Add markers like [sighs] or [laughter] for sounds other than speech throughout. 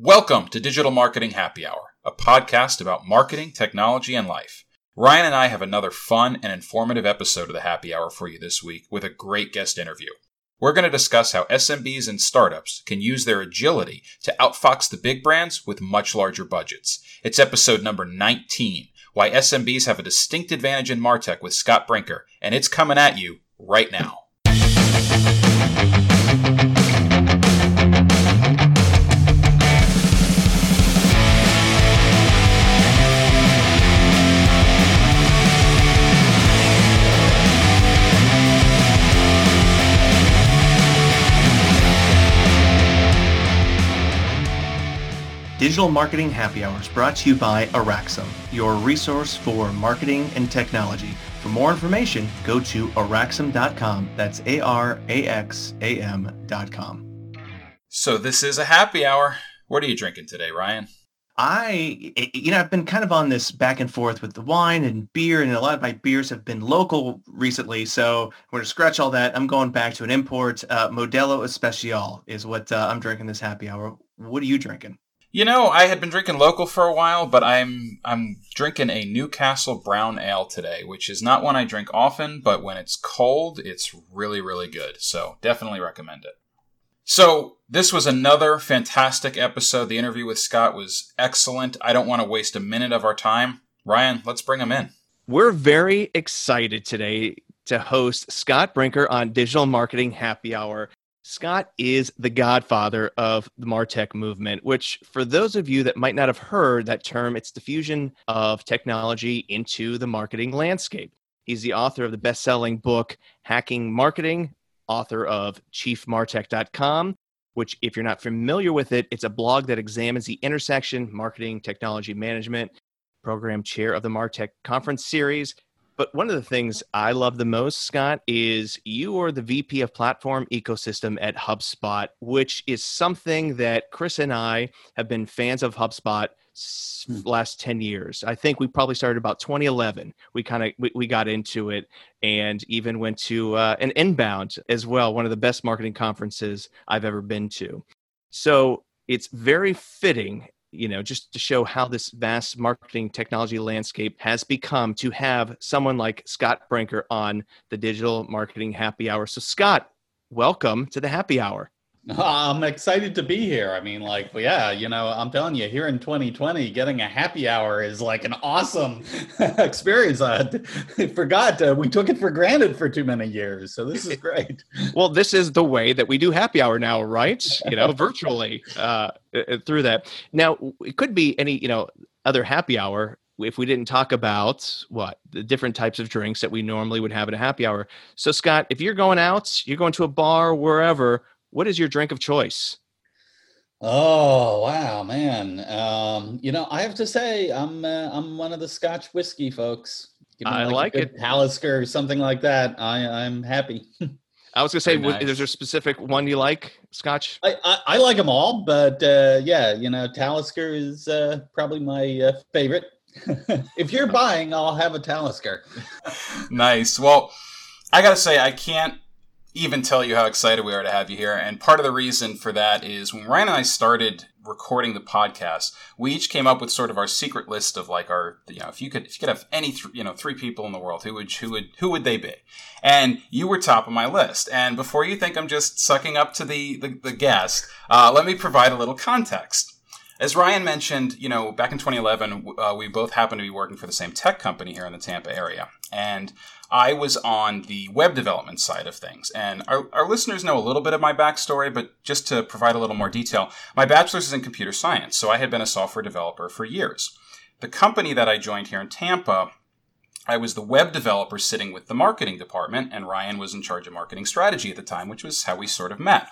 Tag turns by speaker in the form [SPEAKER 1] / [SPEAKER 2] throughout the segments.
[SPEAKER 1] Welcome to Digital Marketing Happy Hour, a podcast about marketing, technology, and life. Ryan and I have another fun and informative episode of the Happy Hour for you this week with a great guest interview. We're going to discuss how SMBs and startups can use their agility to outfox the big brands with much larger budgets. It's episode number 19 Why SMBs Have a Distinct Advantage in Martech with Scott Brinker, and it's coming at you right now.
[SPEAKER 2] Digital Marketing Happy Hours brought to you by Araxam, your resource for marketing and technology. For more information, go to araxam.com. That's A R A X A M.com.
[SPEAKER 1] So, this is a happy hour. What are you drinking today, Ryan?
[SPEAKER 2] I, you know, I've been kind of on this back and forth with the wine and beer, and a lot of my beers have been local recently. So I'm going to scratch all that. I'm going back to an import. Uh, Modelo Especial is what uh, I'm drinking this happy hour. What are you drinking?
[SPEAKER 1] You know, I had been drinking local for a while, but I'm I'm drinking a Newcastle Brown Ale today, which is not one I drink often, but when it's cold, it's really really good. So, definitely recommend it. So, this was another fantastic episode. The interview with Scott was excellent. I don't want to waste a minute of our time. Ryan, let's bring him in.
[SPEAKER 2] We're very excited today to host Scott Brinker on Digital Marketing Happy Hour. Scott is the godfather of the Martech movement, which, for those of you that might not have heard that term, it's the fusion of technology into the marketing landscape. He's the author of the best selling book, Hacking Marketing, author of chiefmartech.com, which, if you're not familiar with it, it's a blog that examines the intersection marketing, technology management, program chair of the Martech conference series but one of the things I love the most, Scott, is you are the VP of platform ecosystem at HubSpot, which is something that Chris and I have been fans of HubSpot hmm. last 10 years. I think we probably started about 2011. We kind of we, we, got into it and even went to uh, an inbound as well, one of the best marketing conferences I've ever been to. So it's very fitting you know, just to show how this vast marketing technology landscape has become to have someone like Scott Brinker on the digital marketing happy hour. So, Scott, welcome to the happy hour. [laughs]
[SPEAKER 3] I'm excited to be here. I mean, like, yeah, you know, I'm telling you, here in 2020, getting a happy hour is like an awesome [laughs] experience. I [laughs] forgot uh, we took it for granted for too many years, so this is great.
[SPEAKER 2] well, this is the way that we do happy hour now, right? You know, virtually uh, uh, through that. Now, it could be any, you know, other happy hour if we didn't talk about what the different types of drinks that we normally would have at a happy hour. So, Scott, if you're going out, you're going to a bar, wherever what is your drink of choice?
[SPEAKER 3] Oh wow, man! Um, you know, I have to say, I'm uh, I'm one of the Scotch whiskey folks.
[SPEAKER 2] I like, like it,
[SPEAKER 3] Talisker or something like that. I I'm happy. [laughs]
[SPEAKER 2] I was gonna say, nice. is there a specific one you like, Scotch?
[SPEAKER 3] I, I, I like them all, but uh, yeah, you know, Talisker is uh, probably my uh, favorite. [laughs] if you're buying, I'll have a Talisker. [laughs]
[SPEAKER 1] nice. Well, I gotta say, I can't even tell you how excited we are to have you here. And part of the reason for that is when Ryan and I started recording the podcast, we each came up with sort of our secret list of like our, you know, if you could, if you could have any, th- you know, three people in the world, who would, who would, who would they be? And you were top of my list. And before you think I'm just sucking up to the, the, the guest, uh, let me provide a little context. As Ryan mentioned, you know, back in 2011, uh, we both happened to be working for the same tech company here in the Tampa area. And I was on the web development side of things. And our, our listeners know a little bit of my backstory, but just to provide a little more detail, my bachelor's is in computer science, so I had been a software developer for years. The company that I joined here in Tampa, I was the web developer sitting with the marketing department, and Ryan was in charge of marketing strategy at the time, which was how we sort of met.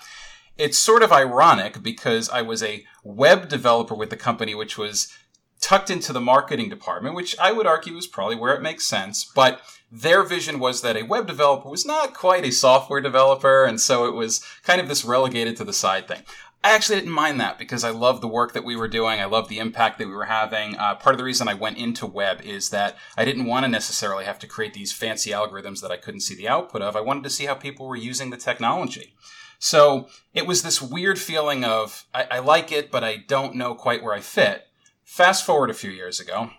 [SPEAKER 1] It's sort of ironic because I was a web developer with the company, which was tucked into the marketing department, which I would argue is probably where it makes sense. But their vision was that a web developer was not quite a software developer, and so it was kind of this relegated to the side thing. I actually didn't mind that because I loved the work that we were doing. I loved the impact that we were having. Uh, part of the reason I went into web is that I didn't want to necessarily have to create these fancy algorithms that I couldn't see the output of. I wanted to see how people were using the technology. So it was this weird feeling of I, I like it, but I don't know quite where I fit. Fast forward a few years ago,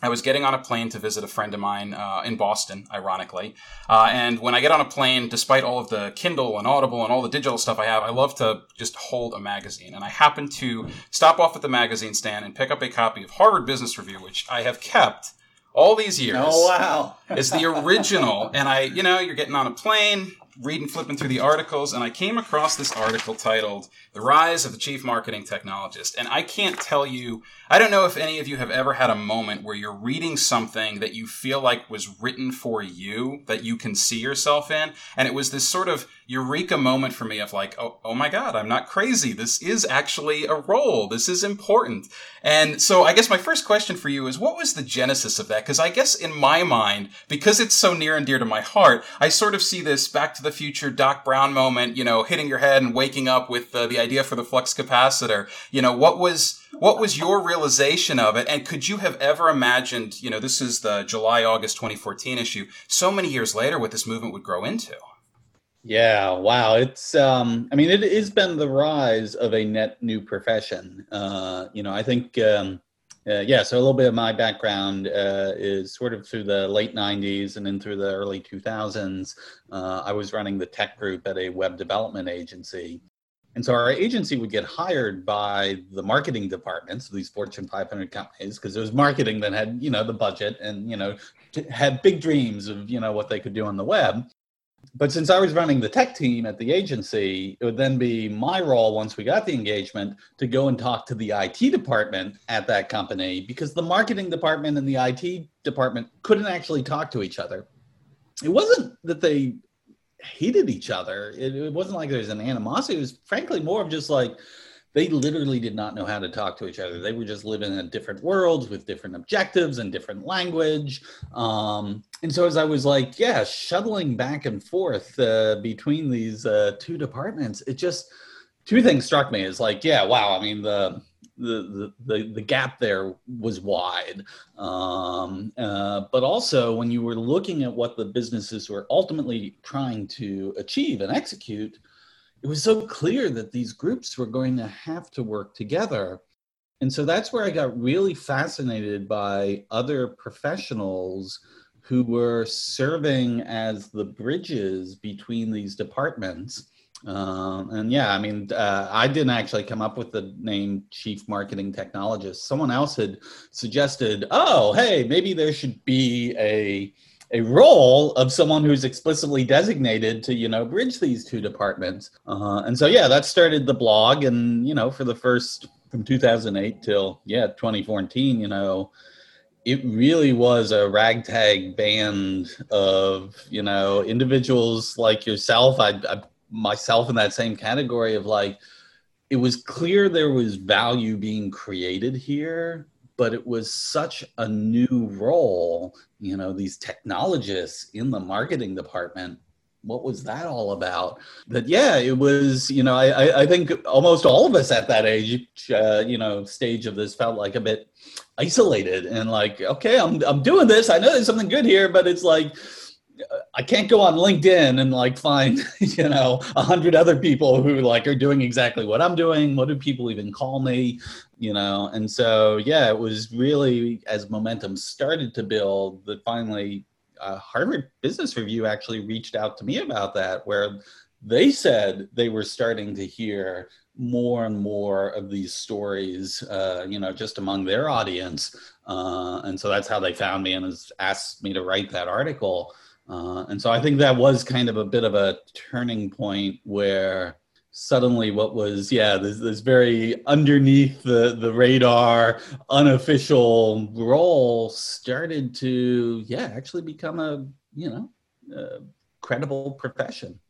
[SPEAKER 1] I was getting on a plane to visit a friend of mine uh, in Boston, ironically. Uh, and when I get on a plane, despite all of the Kindle and Audible and all the digital stuff I have, I love to just hold a magazine. And I happened to stop off at the magazine stand and pick up a copy of Harvard Business Review, which I have kept all these years.
[SPEAKER 3] Oh wow! [laughs]
[SPEAKER 1] it's the original, and I, you know, you're getting on a plane, reading, flipping through the articles, and I came across this article titled "The Rise of the Chief Marketing Technologist," and I can't tell you. I don't know if any of you have ever had a moment where you're reading something that you feel like was written for you, that you can see yourself in, and it was this sort of eureka moment for me of like, oh, oh my God, I'm not crazy. This is actually a role. This is important. And so I guess my first question for you is what was the genesis of that? Because I guess in my mind, because it's so near and dear to my heart, I sort of see this back to the future Doc Brown moment, you know, hitting your head and waking up with uh, the idea for the flux capacitor. You know, what was, what was your realization of it? And could you have ever imagined, you know, this is the July, August 2014 issue, so many years later, what this movement would grow into?
[SPEAKER 3] Yeah, wow. It's um I mean it has been the rise of a net new profession. Uh you know, I think um uh, yeah, so a little bit of my background uh, is sort of through the late 90s and then through the early 2000s. Uh, I was running the tech group at a web development agency. And so our agency would get hired by the marketing departments of these Fortune 500 companies because it was marketing that had, you know, the budget and, you know, had big dreams of, you know, what they could do on the web but since I was running the tech team at the agency, it would then be my role once we got the engagement to go and talk to the IT department at that company because the marketing department and the IT department couldn't actually talk to each other. It wasn't that they hated each other, it, it wasn't like there was an animosity. It was frankly more of just like, they literally did not know how to talk to each other. They were just living in different worlds with different objectives and different language. Um, and so as I was like, yeah, shuttling back and forth uh, between these uh, two departments, it just two things struck me. Is like, yeah, wow. I mean the the, the, the gap there was wide. Um, uh, but also, when you were looking at what the businesses were ultimately trying to achieve and execute, it was so clear that these groups were going to have to work together. And so that's where I got really fascinated by other professionals who were serving as the bridges between these departments. Um, and yeah, I mean, uh, I didn't actually come up with the name chief marketing technologist. Someone else had suggested, oh, hey, maybe there should be a a role of someone who's explicitly designated to you know bridge these two departments uh, and so yeah that started the blog and you know for the first from 2008 till yeah 2014 you know it really was a ragtag band of you know individuals like yourself I, I myself in that same category of like it was clear there was value being created here but it was such a new role you know these technologists in the marketing department. What was that all about? That yeah it was you know i i think almost all of us at that age uh, you know stage of this felt like a bit isolated and like okay i'm i'm doing this. I know there's something good here but it's like I can't go on LinkedIn and like find, [laughs] you know, a hundred other people who like are doing exactly what I'm doing. What do people even call me? You know, and so yeah, it was really as momentum started to build that finally uh, Harvard Business Review actually reached out to me about that, where they said they were starting to hear more and more of these stories, uh, you know, just among their audience. Uh, and so that's how they found me and asked me to write that article. Uh, and so I think that was kind of a bit of a turning point where suddenly what was yeah this, this very underneath the the radar unofficial role started to yeah actually become a you know a credible profession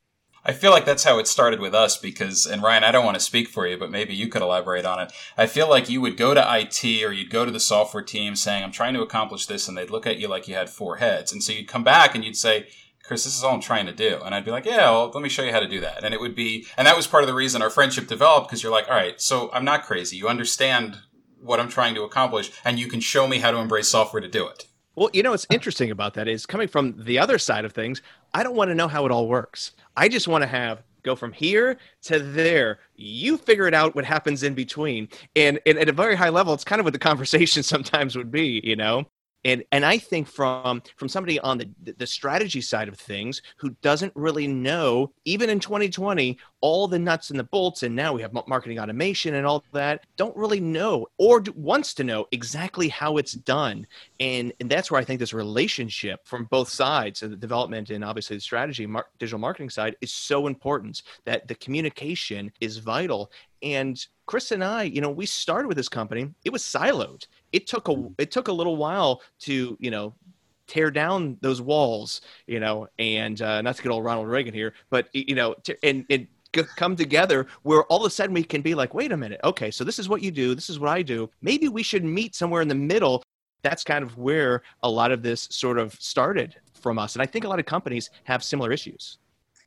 [SPEAKER 1] I feel like that's how it started with us because, and Ryan, I don't want to speak for you, but maybe you could elaborate on it. I feel like you would go to IT or you'd go to the software team saying, I'm trying to accomplish this, and they'd look at you like you had four heads. And so you'd come back and you'd say, Chris, this is all I'm trying to do. And I'd be like, yeah, well, let me show you how to do that. And it would be, and that was part of the reason our friendship developed because you're like, all right, so I'm not crazy. You understand what I'm trying to accomplish, and you can show me how to embrace software to do it.
[SPEAKER 2] Well, you know what's interesting about that is coming from the other side of things, I don't want to know how it all works. I just want to have go from here to there. You figure it out what happens in between. And, and at a very high level, it's kind of what the [laughs] conversation sometimes would be, you know? And and i think from from somebody on the the strategy side of things who doesn't really know even in 2020 all the nuts and the bolts and now we have marketing automation and all that don't really know or wants to know exactly how it's done and and that's where i think this relationship from both sides of the development and obviously the strategy mar- digital marketing side is so important that the communication is vital and Chris and I, you know, we started with this company. It was siloed. It took a mm-hmm. it took a little while to, you know, tear down those walls, you know, and uh, not to get old Ronald Reagan here, but you know, to, and and come together where all of a sudden we can be like, wait a minute, okay, so this is what you do, this is what I do. Maybe we should meet somewhere in the middle. That's kind of where a lot of this sort of started from us, and I think a lot of companies have similar issues.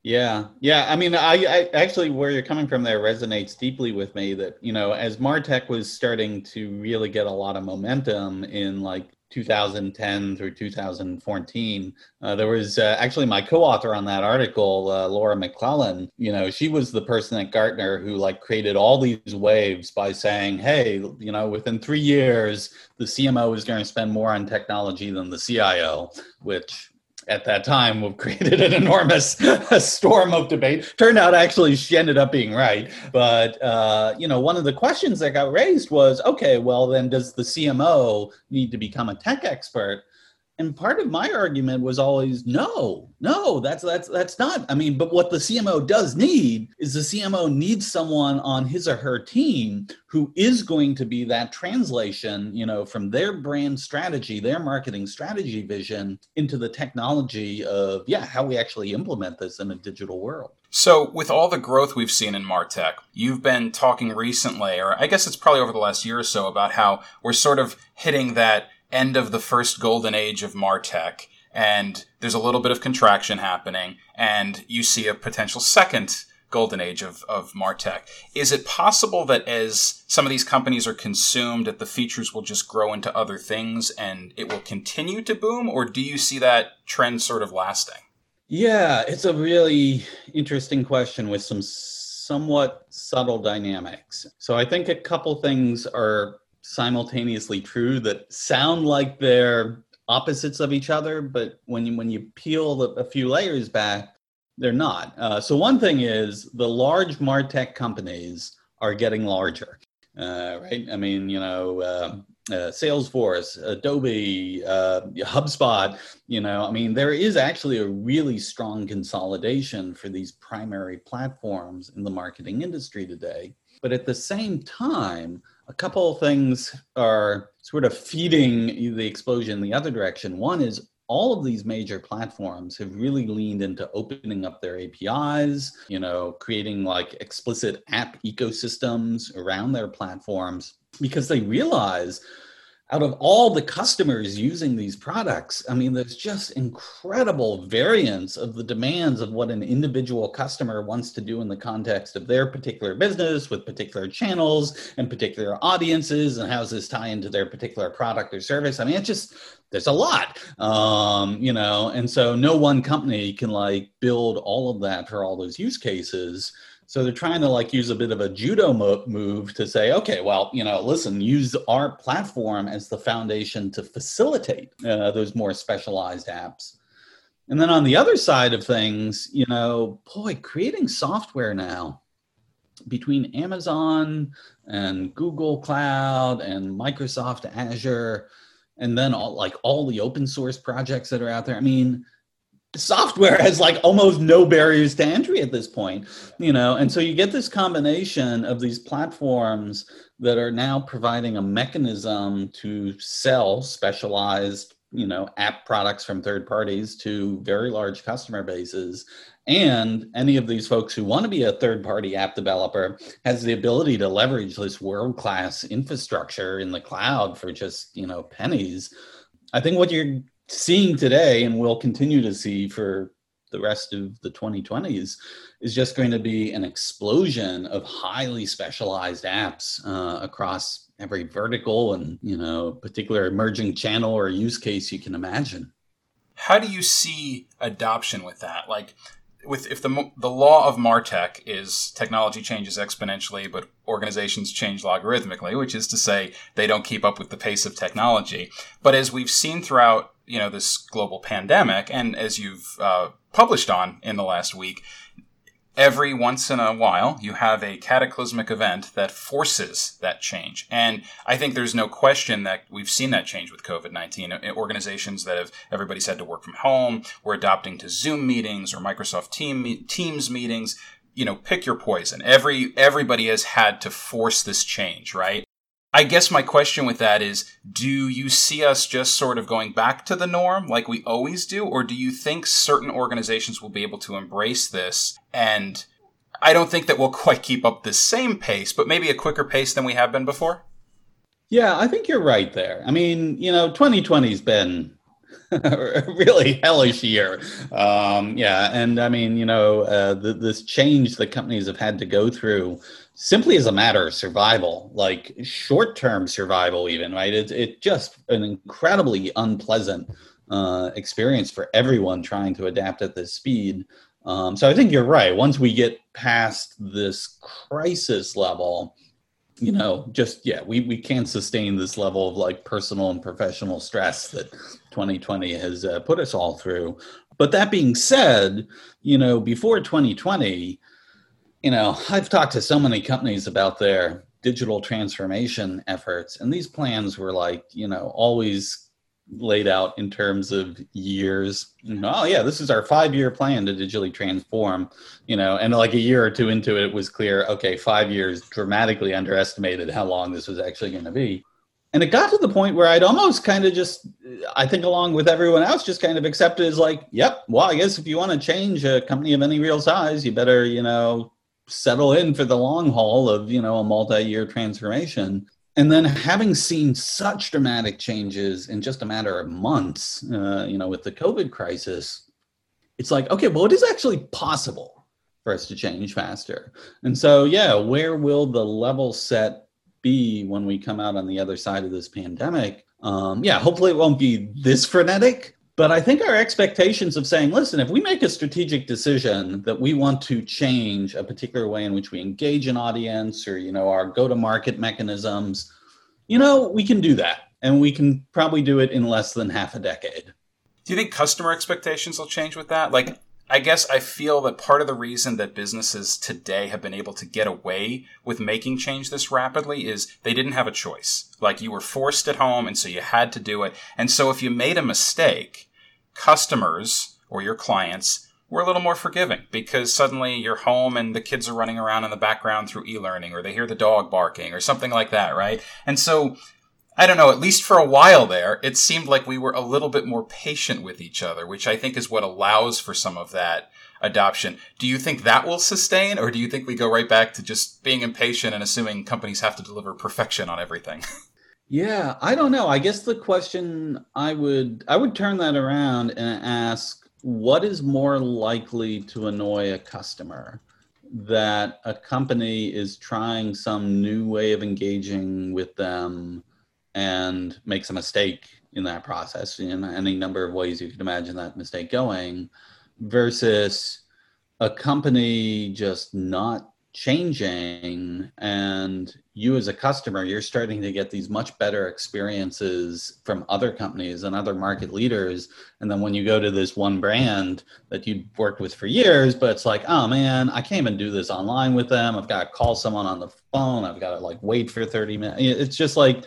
[SPEAKER 3] Yeah, yeah. I mean, I, I, actually where you're coming from there resonates deeply with me. That you know, as Martech was starting to really get a lot of momentum in like 2010 through 2014, uh, there was uh, actually my co-author on that article, uh, Laura McLellan. You know, she was the person at Gartner who like created all these waves by saying, "Hey, you know, within three years, the CMO is going to spend more on technology than the CIO," which at that time have [laughs] created an enormous [laughs] storm of debate. Turned out actually she ended up being right. But, uh, you know, one of the questions that got raised was okay, well, then does the CMO need to become a tech expert? And part of my argument was always no no that's that's that's not i mean but what the cmo does need is the cmo needs someone on his or her team who is going to be that translation you know from their brand strategy their marketing strategy vision into the technology of yeah how we actually implement this in a digital world.
[SPEAKER 1] So, with all the growth we've seen in Martech, you've been talking recently, or I guess it's probably over the last year or so, about how we're sort of hitting that end of the first golden age of Martech, and there's a little bit of contraction happening, and you see a potential second golden age of, of Martech. Is it possible that as some of these companies are consumed, that the features will just grow into other things and it will continue to boom, or do you see that trend sort of lasting?
[SPEAKER 3] Yeah, it's a really interesting question with some somewhat subtle dynamics. So I think a couple things are simultaneously true that sound like they're opposites of each other, but when you, when you peel a few layers back, they're not. Uh, so one thing is the large martech companies are getting larger, uh, right? I mean, you know, uh, uh Salesforce, Adobe, uh, HubSpot. You know, I mean, there is actually a really strong consolidation for these primary platforms in the marketing industry today. But at the same time, a couple of things are sort of feeding the explosion in the other direction. One is all of these major platforms have really leaned into opening up their APIs, you know, creating like explicit app ecosystems around their platforms because they realize out of all the customers using these products, I mean, there's just incredible variance of the demands of what an individual customer wants to do in the context of their particular business with particular channels and particular audiences. And how does this tie into their particular product or service? I mean, it's just, there's a lot, um, you know, and so no one company can like build all of that for all those use cases. So they're trying to like use a bit of a judo move to say, okay, well, you know, listen, use our platform as the foundation to facilitate uh, those more specialized apps. And then on the other side of things, you know, boy, creating software now between Amazon and Google Cloud and Microsoft Azure, and then all like all the open source projects that are out there. I mean, software has like almost no barriers to entry at this point you know? And so you get this combination of these platforms that are now providing a mechanism to sell specialized you know app products from third parties to very large customer bases. And any of these folks who want to be a third party app developer has the ability to leverage this world class infrastructure in the cloud for just you know pennies. I think what you're seeing today and we'll continue to see for the rest of the 2020s is just going to be an explosion of highly specialized apps uh, across every vertical and you know particular emerging channel or use case you can imagine
[SPEAKER 1] how do you see adoption with that like with if the the law of Martech is technology changes exponentially, but organizations change logarithmically, which is to say they don't keep up with the pace of technology. But as we've seen throughout you know this global pandemic, and as you've uh, published on in the last week, every once in a while you have a cataclysmic event that forces that change. And I think there's no question that we've seen that change with COVID 19. Organizations that have everybody's had to work from home, we're adopting to Zoom meetings or Microsoft Team, Teams meetings. You know, pick your poison. Every everybody has had to force this change, right? I guess my question with that is do you see us just sort of going back to the norm like we always do? Or do you think certain organizations will be able to embrace this? And I don't think that we'll [laughs] quite keep up the same pace, but maybe a quicker pace than we have been before?
[SPEAKER 3] Yeah, I think you're right there. I mean, you know, 2020's been a [laughs] really hellish year. Um, yeah, and I mean, you know, uh, the, this change that companies have had to go through simply as a matter of survival, like short term survival, even, right? It's it just an incredibly unpleasant uh, experience for everyone trying to adapt at this speed. Um, so I think you're right. Once we get past this crisis level, you know, just yeah, we, we can't sustain this level of like personal and professional stress that 2020 has uh, put us all through. But that being said, you know, before 2020, you know, I've talked to so many companies about their digital transformation efforts, and these plans were like, you know, always laid out in terms of years. Know, oh yeah, this is our five-year plan to digitally transform. You know, and like a year or two into it, it was clear. Okay, five years dramatically underestimated how long this was actually going to be. And it got to the point where I'd almost kind of just, I think, along with everyone else, just kind of accepted as like, yep, well, I guess if you want to change a company of any real size, you better, you know, settle in for the long haul of you know a multi-year transformation. And then having seen such dramatic changes in just a matter of months uh, you know with the covid crisis it's like okay well it is actually possible for us to change faster. And so yeah where will the level set be when we come out on the other side of this pandemic? Um, yeah hopefully it won't be this frenetic but I think our expectations of saying, listen, if we make a strategic decision that we want to change a particular way in which we engage an audience or, you know, our go to market mechanisms, you know, we can do that. And we can probably do it in less than half a decade.
[SPEAKER 1] Do you think customer expectations will change with that? Like, I guess I feel that part of the reason that businesses today have been able to get away with making change this rapidly is they didn't have a choice. Like you were forced at home and so you had to do it. And so if you made a mistake, customers or your clients were a little more forgiving because suddenly you're home and the kids are running around in the background through e-learning or they hear the dog barking or something like that, right? And so I don't know, at least for a while there, it seemed like we were a little bit more patient with each other, which I think is what allows for some of that adoption. Do you think that will sustain, or do you think we go right back to just being impatient and assuming companies have to deliver perfection on everything? [laughs]
[SPEAKER 3] Yeah, I don't know. I guess the question I would I would turn that around and ask what is more likely to annoy a customer? That a company is trying some new way of engaging with them and makes a mistake in that process in any number of ways you could imagine that mistake going versus a company just not changing. And you as a customer you're starting to get these much better experiences from other companies and other market leaders. And then when you go to this one brand that you've worked with for years but it's like oh man i can't even do this online with them. I've got to call someone on the phone. I've got to like wait for 30 minutes it's just like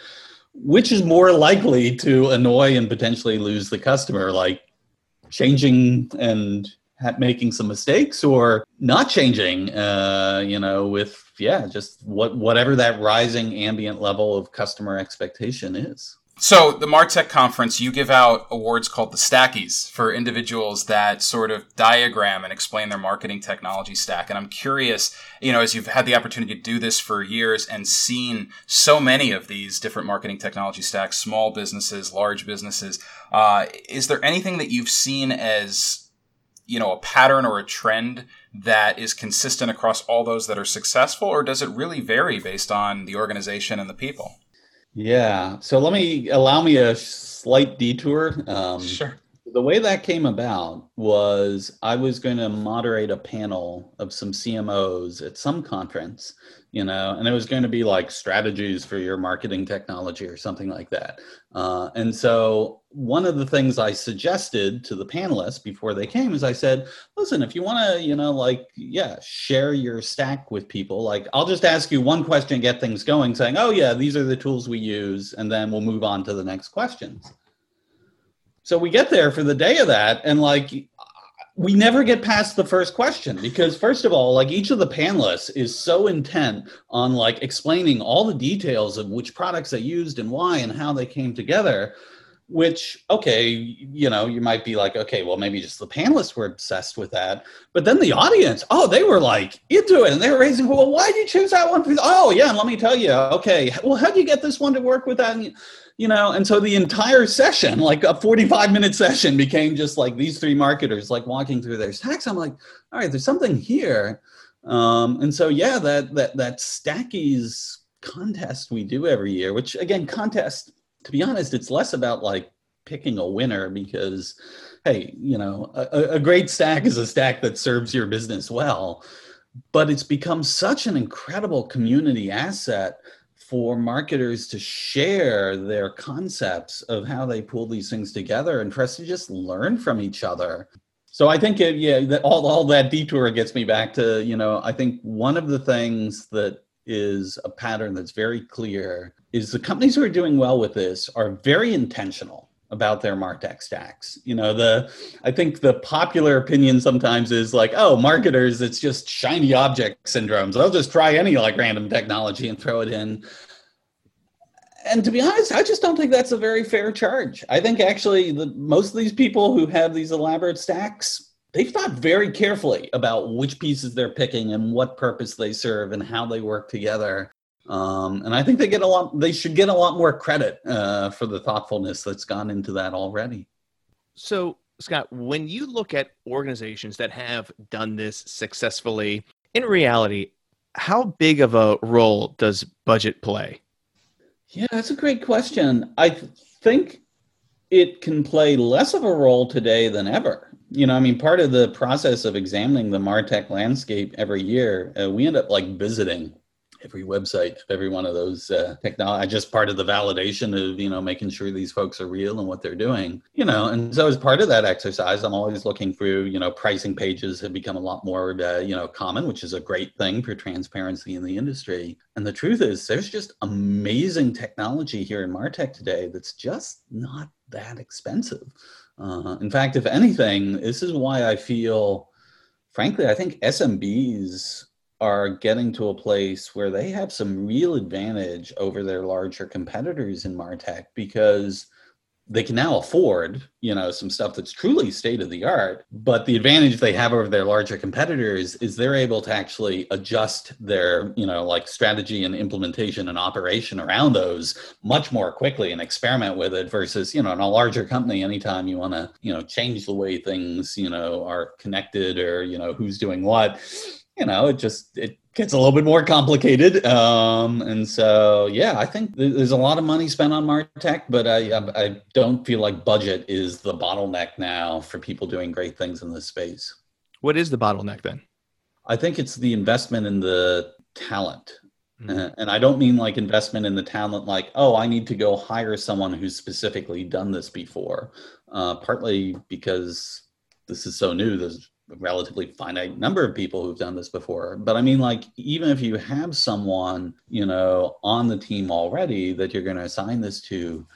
[SPEAKER 3] which is more likely to annoy and potentially lose the customer like changing and making some mistakes or not changing uh, you know with yeah just what whatever that rising ambient level of customer expectation is
[SPEAKER 1] so the martech conference you give out awards called the stackies for individuals that sort of diagram and explain their marketing technology stack. And i'm curious you know as you've had the opportunity to do this for years and seen so many of these different marketing technology stacks small businesses large businesses uh, is there anything that you've seen as you know a pattern or a trend that is consistent across all those that are successful or does it really vary based on the organization and the people
[SPEAKER 3] yeah. So let me allow me a slight detour.
[SPEAKER 1] Um, sure
[SPEAKER 3] the way that came about was I was going to moderate a panel of some CMOs at some conference, you know, and it was going to be like strategies for your marketing technology or something like that. Uh, and so one of the things I suggested to the panelists before they came is I said, listen, if you want to, you know, like, yeah, share your stack with people, like I'll just ask you one question, get things going, saying, oh, yeah, these are the tools we use, and then we'll move on to the next questions. So we get there for the day of that, and like we never get past the first question because first of all like each of the panelists is so intent on like explaining all the details of which products they used and why and how they came together which okay you know you might be like okay well maybe just the panelists were obsessed with that. But then the audience oh they were like into it and they were raising well why did you choose that one? Oh yeah and let me tell you okay well how do you get this one to work with that? You know and so the entire session like a 45 minute session became just like these three marketers like walking through their stacks. I'm like all right there's something here. Um, and so yeah that that that stackies contest we do every year which again contest to be honest it's less about like picking a winner because hey you know a, a great stack is a stack that serves your business well but it's become such an incredible community asset for marketers to share their concepts of how they pull these things together and for us to just learn from each other. So I think, it, yeah, that all, all that detour gets me back to, you know, I think one of the things that is a pattern that's very clear is the companies who are doing well with this are very intentional about their martech stacks. You know the i think the popular opinion sometimes is like oh marketers it's just shiny object syndromes. They'll just try any like random technology and throw it in. And to be honest i just don't think that's a very fair charge. I think actually the most of these people who have these elaborate stacks they've thought very carefully about which pieces they're picking and what purpose they serve and how they work together um, and I think they get a lot. They should get a lot more credit uh, for the thoughtfulness that's gone into that already.
[SPEAKER 2] So, Scott, when you look at organizations that have done this successfully, in reality, how big of a role does budget play?
[SPEAKER 3] Yeah, that's a great question. I th- think it can play less of a role today than ever. You know, I mean, part of the process of examining the Martech landscape every year, uh, we end up like visiting every website of every one of those uh, technology just part of the validation of you know making sure these folks are real and what they're doing you know and so as part of that exercise i'm always looking through you know pricing pages have become a lot more uh, you know common which is a great thing for transparency in the industry and the truth is there's just amazing technology here in martech today that's just not that expensive uh, in fact if anything this is why i feel frankly i think smbs are getting to a place where they have some real advantage over their larger competitors in martech because they can now afford you know some stuff that's truly state of the art but the advantage they have over their larger competitors is they're able to actually adjust their you know like strategy and implementation and operation around those much more quickly and experiment with it versus you know in a larger company anytime you want to you know change the way things you know are connected or you know who's doing what you know, it just it gets a little bit more complicated. Um, and so, yeah, I think there's a lot of money spent on Martech, but I, I don't feel like budget is the bottleneck now for people doing great things in this space.
[SPEAKER 2] What is the bottleneck then?
[SPEAKER 3] I think it's the investment in the talent. Mm-hmm. and I don't mean like investment in the talent, like, oh, I need to go hire someone who's specifically done this before. Uh, partly because this is so new, there's relatively finite number of people who've done this before. But i mean like even if you have someone you know on the team already that you're going to assign this to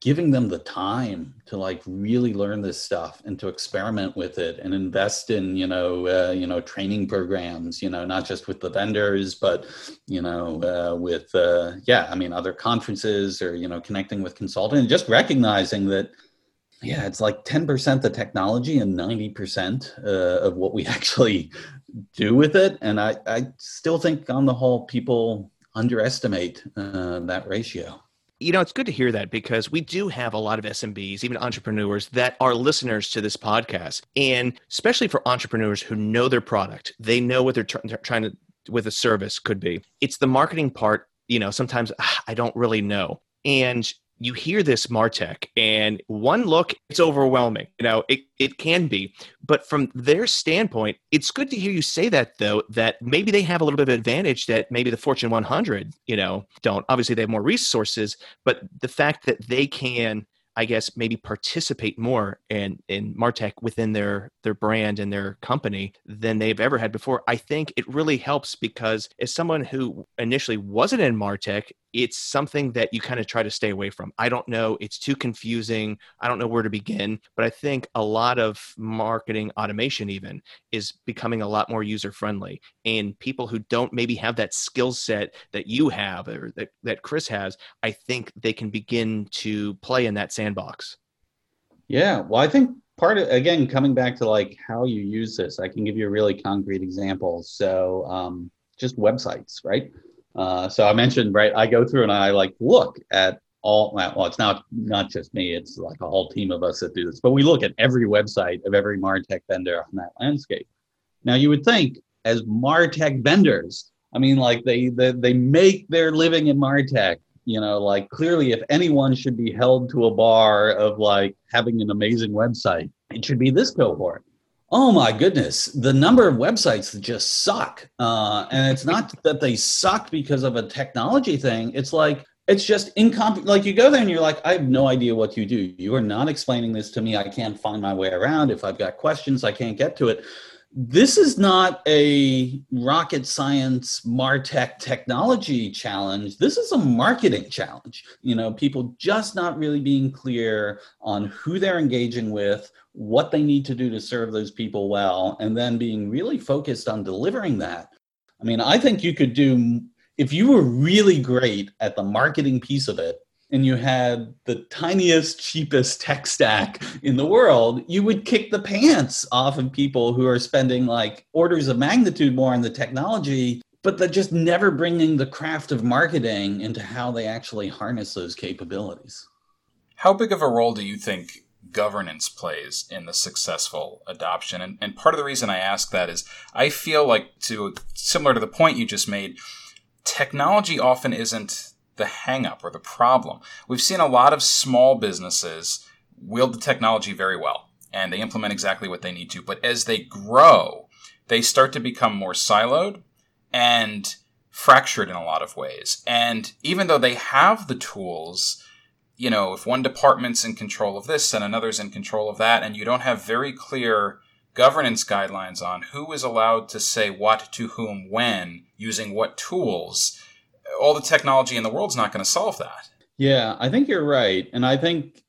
[SPEAKER 3] giving them the time to like really learn this stuff and to experiment with it and invest in you know uh, you know training programs you know not just with the vendors but you know uh, with uh, yeah i mean other conferences or you know connecting with consultants just recognizing that yeah, it's like 10% the technology and 90% uh, of what we [laughs] actually do with it. And I, I still think, on the whole, people underestimate uh, that ratio.
[SPEAKER 2] You know, it's good to hear that because we do have a lot of SMBs, even entrepreneurs that are listeners to this podcast. And especially for entrepreneurs who know their product, they know what they're tr- trying to, with a service could be. It's the marketing part, you know, sometimes ah, I don't really know. And you hear this Martech and one look, it's overwhelming. You know, it, it can be. But from their standpoint, it's good to hear you say that though, that maybe they have a little bit of advantage that maybe the Fortune 100, you know, don't. Obviously they have more resources, but the fact that they can I guess maybe participate more in in Martech within their their brand and their company than they've ever had before. I think it really helps because as someone who initially wasn't in Martech it's something that you kind of try to stay away from. I don't know, it's too confusing. I don't know where to begin, but I think a lot of marketing automation even is becoming a lot more user friendly. And people who don't maybe have that skill set that you have or that, that Chris has, I think they can begin to play in that sandbox.
[SPEAKER 3] Yeah, well, I think part of again coming back to like how you use this, I can give you a really concrete example. So um, just websites, right? Uh, so I mentioned, right, I go through and I like look at all, well, it's not, not just me, it's like a whole team of us that do this, but we look at every website of every MarTech vendor on that landscape. Now you would think as MarTech vendors, I mean, like they, they, they make their living in MarTech, you know, like clearly if anyone should be held to a bar of like having an amazing website, it should be this cohort. Oh my goodness, the number of websites that just suck. Uh, and it's not [laughs] that they suck because of a technology thing. It's like, it's just incomp like you go there and you're like i have no idea what you do. You are not explaining this to me. I can't find my way around. If i've got questions i can't get to it. This is not a rocket science martech technology challenge. This is a marketing challenge. You know people just not really being clear on who they're engaging with what they need to do to serve those people well, and then being really focused on delivering that. I mean, I think you could do, if you were really great at the marketing piece of it, and you had the tiniest, cheapest tech stack in the world, you would kick the pants off of people who are spending like orders of magnitude more on the technology, but they're just never bringing the craft of marketing into how they actually harness those capabilities.
[SPEAKER 1] How big of a role do you think governance plays in the successful adoption. And, and part of the reason I ask that is I feel like to similar to the point you just made, technology often isn't the hangup or the problem. We've seen a lot of small businesses wield the technology very well and they implement exactly what they need to. But as they grow, they start to become more siloed and fractured in a lot of ways. And even though they have the tools, you know, if one department's in control of this and another's in control of that, and you don't have very clear governance guidelines on who is allowed to say what to whom when using what tools, all the technology in the world is not going to solve that.
[SPEAKER 3] Yeah, I think you're right. And I think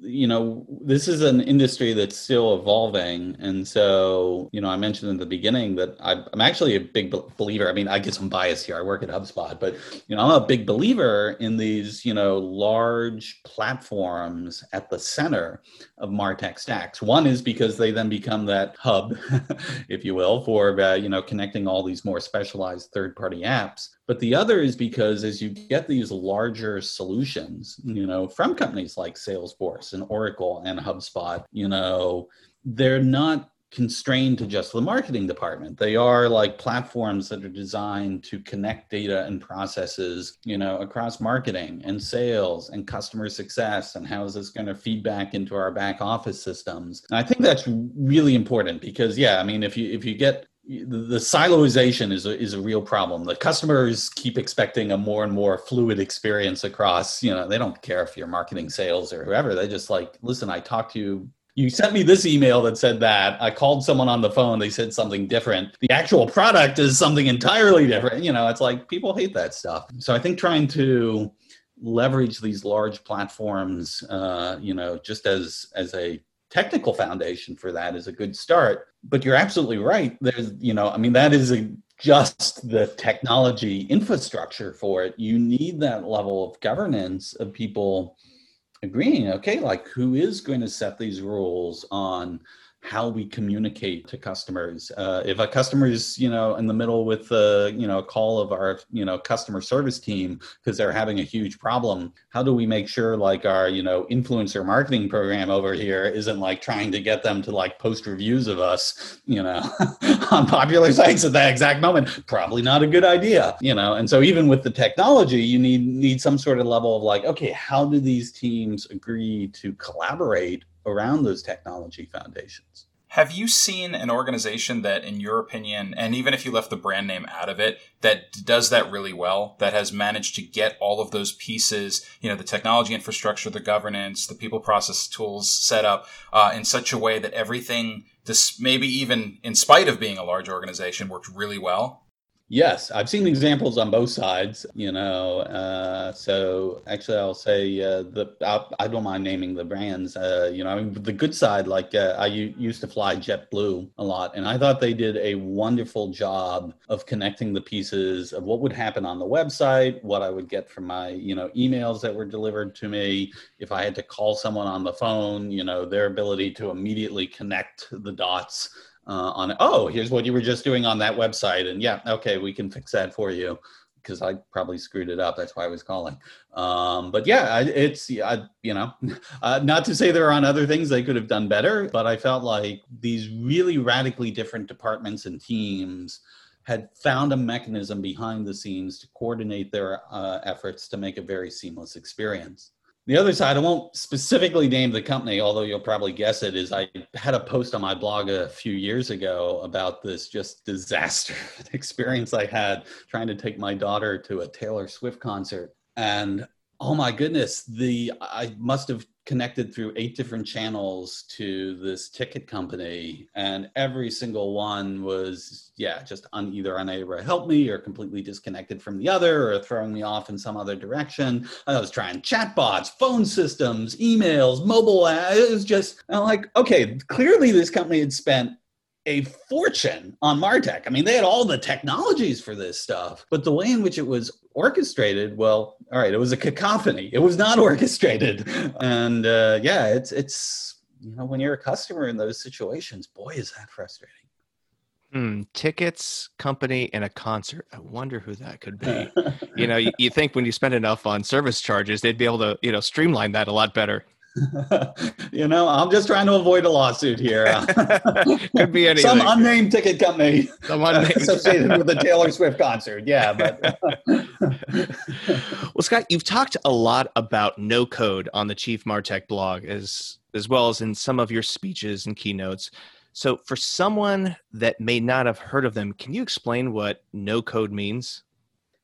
[SPEAKER 3] you know this is an industry that's still evolving. And so you know i mentioned in the beginning that i'm actually a big believer. I mean i get some bias here. I work at hubspot but you know i'm a big believer in these you know large platforms at the center of martech stacks. One is because they then become that hub [laughs] if you will for uh, you know connecting all these more specialized third party apps but the other is because as you get these larger solutions, you know, from companies like Salesforce and Oracle and HubSpot, you know, they're not constrained to just the marketing department. They are like platforms that are designed to connect data and processes, you know, across marketing and sales and customer success and how is this going to feed back into our back office systems. And I think that's really important because yeah, I mean if you if you get the siloization is a, is a real problem. The customers keep expecting a more and more fluid experience across, you know, they don't care if you're marketing sales or whoever. They just like, listen, I talked to you. You sent me this email that said that. I called someone on the phone. They said something different. The actual product is something entirely different. You know, it's like people hate that stuff. So I think trying to leverage these large platforms, uh, you know, just as as a technical foundation for that is a good start. But you're absolutely right. There's, you know, I mean, that is a, just the technology infrastructure for it. You need that level of governance of people agreeing, okay, like who is going to set these rules on how we communicate to customers. Uh, if a customer is, you know, in the middle with a, you know, call of our, you know, customer service team because they're having a huge problem, how do we make sure like our, you know, influencer marketing program over here isn't like trying to get them to like post reviews of us, you know, [laughs] on popular sites at that exact moment? Probably not a good idea, you know. And so even with the technology, you need need some sort of level of like, okay, how do these teams agree to collaborate around those technology foundations.
[SPEAKER 1] Have you seen an organization that, in your opinion, and even if you left the brand name out of it, that does that really well, that has managed to get all of those pieces, you know, the technology infrastructure, the governance, the people process tools set up uh, in such a way that everything, this maybe even in spite of being a large organization, worked really well?
[SPEAKER 3] Yes, I've seen examples on both sides. You know, uh, so actually, I'll say uh, the I, I, don't mind naming the brands. Uh, you know, I mean, the good side, like uh, I u- used to fly JetBlue a lot, and I thought they did a wonderful job of connecting the pieces of what would happen on the website, what I would get from my you know emails that were delivered to me, if I had to call someone on the phone, you know, their ability to immediately connect the dots uh, on oh here's what you were just doing on that website and yeah okay we can fix that for you because I probably screwed it up. That's why I was calling. Um, but yeah, it's I, you know, [laughs] uh, not to say there aren't other things they could have done better, but I felt like these really radically different departments and teams had found a mechanism behind the scenes to coordinate their uh, efforts to make a very seamless experience. The other side, I won't specifically name the company, although you'll probably guess it, is I had a post on my blog a few years ago about this just disaster [laughs] experience I had trying to take my daughter to a Taylor Swift concert. And oh my goodness, the I must have connected through eight different channels to this ticket company and every single one was yeah just un, either unable to help me or completely disconnected from the other or throwing me off in some other direction. I was trying chatbots phone systems emails mobile uh, it was just i'm like okay clearly this company had spent a fortune on Martech. I mean, they had all the technologies for this stuff, but the way in which it was orchestrated, well, all right, it was a cacophony. It was not [laughs] orchestrated, and uh, yeah, it's it's you know when you're a customer in those situations, boy, is that frustrating.
[SPEAKER 2] Hmm, tickets, company, and a concert. I wonder who that could be. [laughs] you know, you, you think when you spend enough on service charges, they'd be able to, you know, streamline that a lot better. [laughs]
[SPEAKER 3] you know, I'm just trying to avoid a lawsuit here. [laughs]
[SPEAKER 2] Could be anything. [laughs]
[SPEAKER 3] Some unnamed ticket company Some unnamed. associated with the Taylor Swift concert. Yeah, but
[SPEAKER 2] well, Scott, you've talked a lot about no code on the Chief Martech blog, as as well as in some of your speeches and keynotes. So, for someone that may not have heard of them, can you explain what no code means?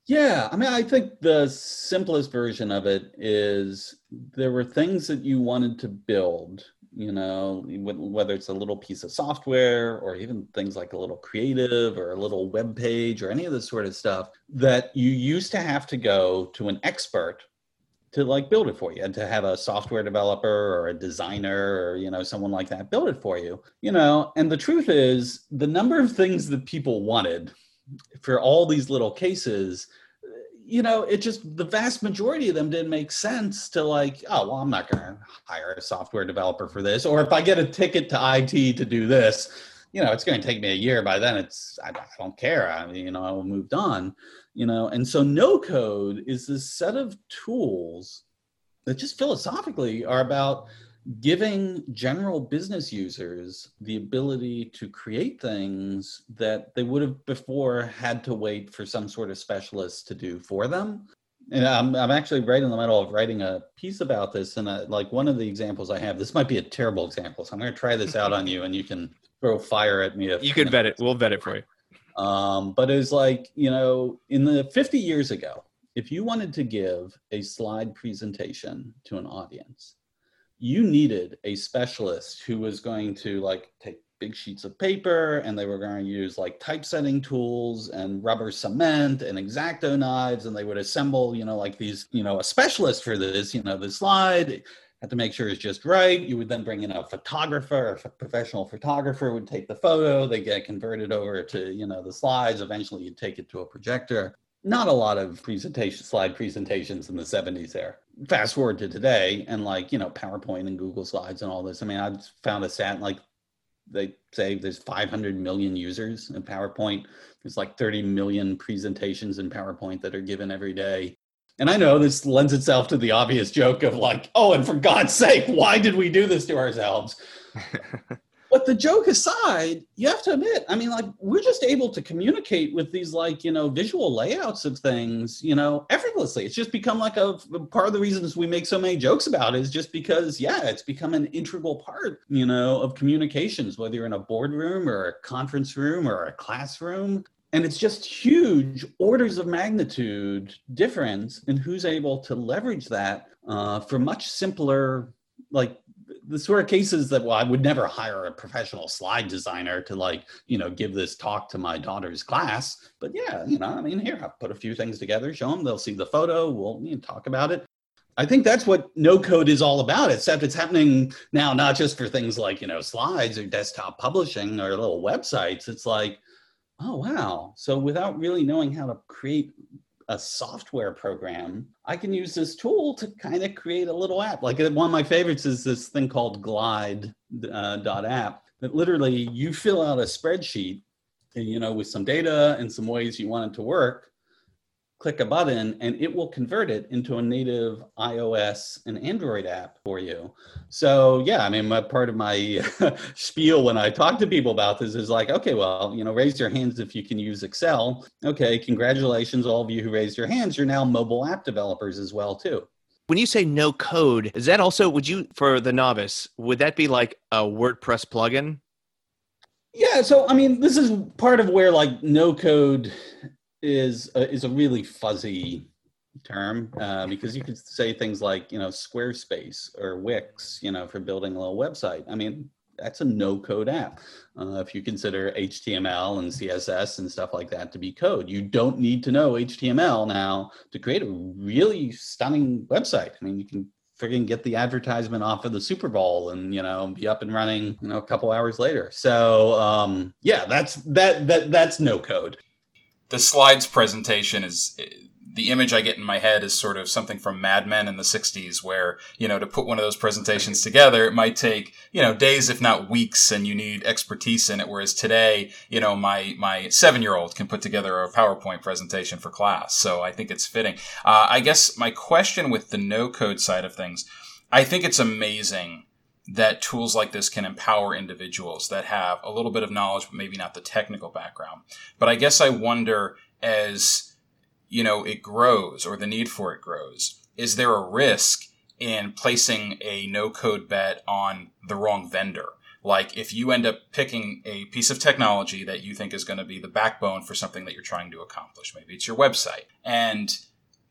[SPEAKER 3] Yeah, I mean, I think the simplest version of it is there were things that you wanted to build, you know, whether it's a little piece of software or even things like a little creative or a little web page or any of this sort of stuff that you used to have to go to an expert to like build it for you and to have a software developer or a designer or you know someone like that build it for you you know? And the truth is the number of things that people wanted for all these little cases you know it just the vast majority of them didn't make sense to like oh well i'm not going to hire a software developer for this or if i get a ticket to it to do this you know it's going to take me a year. By then it's i, don't care. I mean you know i moved on you know? And so no code is this set of tools that just philosophically are about giving general business users the ability to create things that they would have before had to wait for some sort of specialist to do for them. And I'm, I'm actually right in the middle of writing a piece about this. And uh, like one of the examples I have, this might be a terrible example. So I'm going to try this out on you and you can throw fire at me.
[SPEAKER 2] If, you could vet it. We'll vet it for you.
[SPEAKER 3] Um, but it's like, you know, in the 50 years ago, if you wanted to give a slide presentation to an audience, you needed a specialist who was going to like take big sheets of paper and they were going to use like typesetting tools and rubber cement and exacto knives and they would assemble you know like these you know a specialist for this you know the slide. Had to make sure it's just right. You would then bring in a photographer a professional photographer would take the photo. They get converted over to you know the slides. Eventually you'd take it to a projector. Not a lot of presentation slide presentations in the 70s there fast forward to today and like you know powerpoint and google slides and all this i mean i found a stat like they say there's 500 million users in PowerPoint. There's like 30 million presentations in PowerPoint that are given every day. And I know this lends itself to the obvious joke of like, oh, and for God's sake, why did we do this to ourselves? [laughs] but the joke aside, you have to admit, I mean, like, we're just able to communicate with these, like, you know, visual layouts of things, you know, effortlessly. It's just become like a part of the reasons we make so many jokes about is just because, yeah, it's become an integral part, you know, of communications, whether you're in a boardroom or a conference room or a classroom and it's just huge orders of magnitude difference in who's able to leverage that uh, for much simpler like the sort of cases that well i would never hire a professional slide designer to like you know give this talk to my daughter's class. But yeah you know i mean here i'll put a few things together show them they'll see the photo we'll you know, talk about it. I think that's what no code is all about, except it's happening now, not just for things like, you know, slides or desktop publishing or little websites. It's like, oh wow. So without really knowing how to create a software program i can use this tool to kind of create a little app. Like one of my favorites is this thing called glide uh, dot app that literally you fill out a spreadsheet you know with some data and some ways you want it to work click a button and it will convert it into a native iOS and Android app for you. So yeah, I mean, my, part of my [laughs] spiel when I talk to people about this is like, okay, well, you know, raise your hands if you can use Excel. Okay, congratulations, all of you who raised your hands. You're now mobile app developers as well too.
[SPEAKER 2] When you say no code, is that also would you for the novice? Would that be like a WordPress plugin?
[SPEAKER 3] Yeah, so I mean, this is part of where like no code is a, is a really fuzzy term uh, because you could say things like you know Squarespace or Wix, you know, for building a little website. I mean, that's a no code app. Uh, if you consider HTML and CSS and stuff like that to be code, you don't need to know HTML now to create a really stunning website. I mean, you can frigging get the advertisement off of the Super Bowl and you know be up and running you know a couple hours later. So um, yeah, that's that that that's no code
[SPEAKER 1] the slides presentation is the image I get in my head is sort of something from Mad Men in the 60s, where, you know, to put one of those presentations together, it might take, you know, days, if not weeks, and you need expertise in it. Whereas today, you know, my, my seven year old can put together a PowerPoint presentation for class. So I think it's fitting. Uh, I guess my question with the no code side of things, I think it's amazing that tools like this can empower individuals that have a little bit of knowledge, but maybe not the technical background. But I guess I wonder as, you know, it grows or the need for it grows, is there a risk in placing a no code bet on the wrong vendor? Like if you end up picking a piece of technology that you think is going to be the backbone for something that you're trying to accomplish, maybe it's your website, and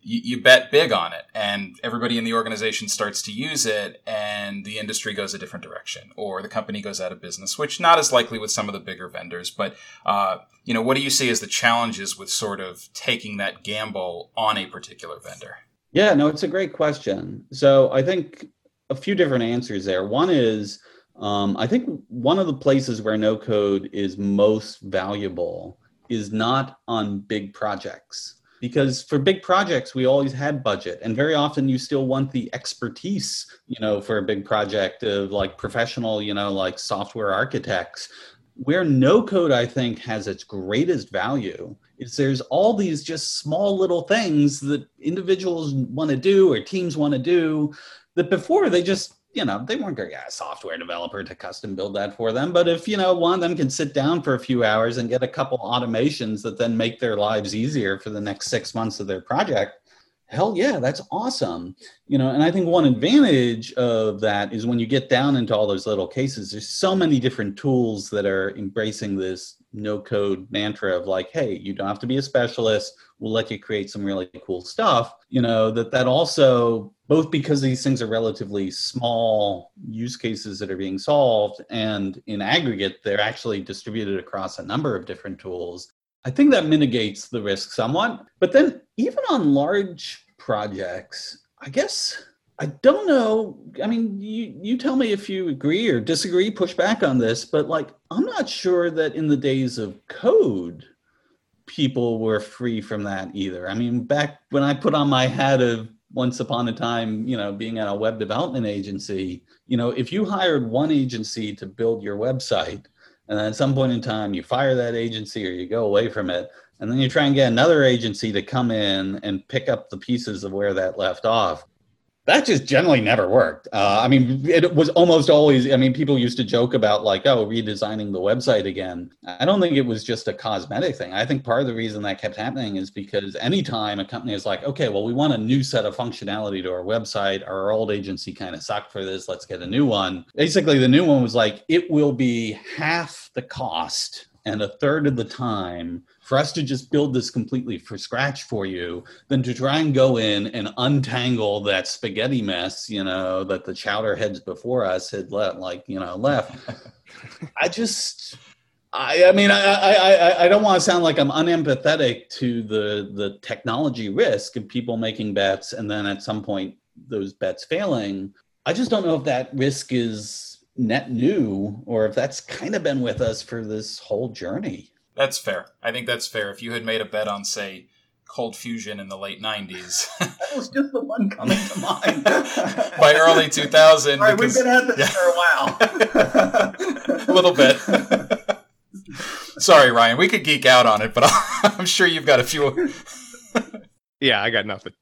[SPEAKER 1] you, you, bet big on it. And everybody in the organization starts to use it and the industry goes a different direction or the company goes out of business which not as likely with some of the bigger vendors. But uh, you know what do you see as the challenges with sort of taking that gamble on a particular vendor?
[SPEAKER 3] Yeah no it's a great question. So i think a few different answers there. One is um, i think one of the places where no code is most valuable is not on big projects because for big projects we always had budget and very often you still want the expertise you know for a big project of like professional you know like software architects. Where no code i think has its greatest value is there's all these just small little things that individuals want to do or teams want to do that before they just you know, they weren't going to get a software developer to custom build that for them. But if, you know, one of them can sit down for a few hours and get a couple automations that then make their lives easier for the next six months of their project, hell yeah, that's awesome. You know, and I think one advantage of that is when you get down into all those little cases, there's so many different tools that are embracing this no code mantra of like, hey, you don't have to be a specialist. We'll let you create some really cool stuff. You know, that that also both because these things are relatively small use cases that are being solved and in aggregate they're actually distributed across a number of different tools i think that mitigates the risk somewhat but then even on large projects i guess i don't know. I mean you, you tell me if you agree or disagree push back on this but like i'm not sure that in the days of code people were free from that either. I mean back when i put on my hat of once upon a time, you know, being at a web development agency, you know, if you hired one agency to build your website, and then at some point in time you fire that agency or you go away from it, and then you try and get another agency to come in and pick up the pieces of where that left off, that just generally never worked. Uh, I mean, it was almost always, I mean, people used to joke about like, oh, redesigning the website again. I don't think it was just a cosmetic thing. I think part of the reason that kept happening is because anytime a company is like, okay, well, we want a new set of functionality to our website, our old agency kind of sucked for this, let's get a new one. Basically, the new one was like, it will be half the cost and a third of the time for us to just build this completely from scratch for you than to try and go in and untangle that spaghetti mess, you know, that the chowder heads before us had let like, you know, left. [laughs] I just I, I mean, I, I, I don't want to sound like I'm unempathetic to the the technology risk of people making bets and then at some point those bets failing. I just don't know if that risk is net new or if that's kind of been with us for this whole journey.
[SPEAKER 1] That's fair. I think that's fair. If you had made a bet on, say, Cold Fusion in the late
[SPEAKER 3] '90s, [laughs] that was just the one coming to mind. [laughs]
[SPEAKER 1] By early 2000,
[SPEAKER 3] All right, because, we've been at this yeah.
[SPEAKER 1] for a while, [laughs] a little bit. Sorry, Ryan. We could geek out on it, but I'm sure you've got a few.
[SPEAKER 2] yeah, I got nothing.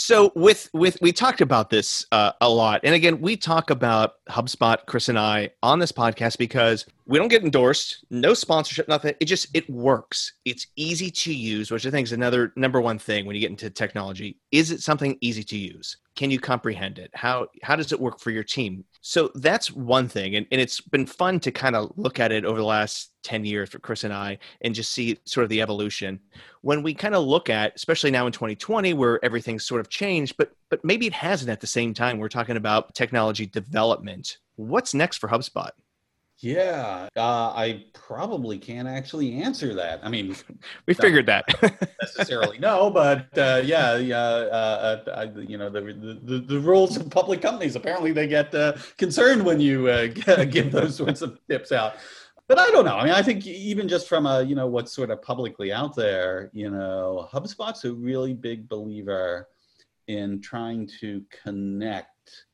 [SPEAKER 2] So with with we talked about this uh, a lot, and again, we talk about HubSpot, Chris and I, on this podcast because we don't get endorsed, no sponsorship, nothing. It just it works. It's easy to use, which I think is another number one thing when you get into technology. Is it something easy to use? Can you comprehend it? How how does it work for your team? So that's one thing, and, and it's been fun to kind of look at it over the last 10 years for Chris and I and just see sort of the evolution. When we kind of look at, especially now in 2020, where everything's sort of changed, but but maybe it hasn't at the same time. We're talking about technology development. What's next for HubSpot?
[SPEAKER 3] Yeah, uh, I probably can't actually answer that. I mean, [laughs]
[SPEAKER 2] we figured that [laughs]
[SPEAKER 3] necessarily no, but uh, yeah, yeah, uh, uh, I, you know, the, the, the rules of public companies apparently they get uh, concerned when you uh, [laughs] give those sorts of tips out but I don't know. I mean, I think even just from a you know what's sort of publicly out there, you know, HubSpot's a really big believer in trying to connect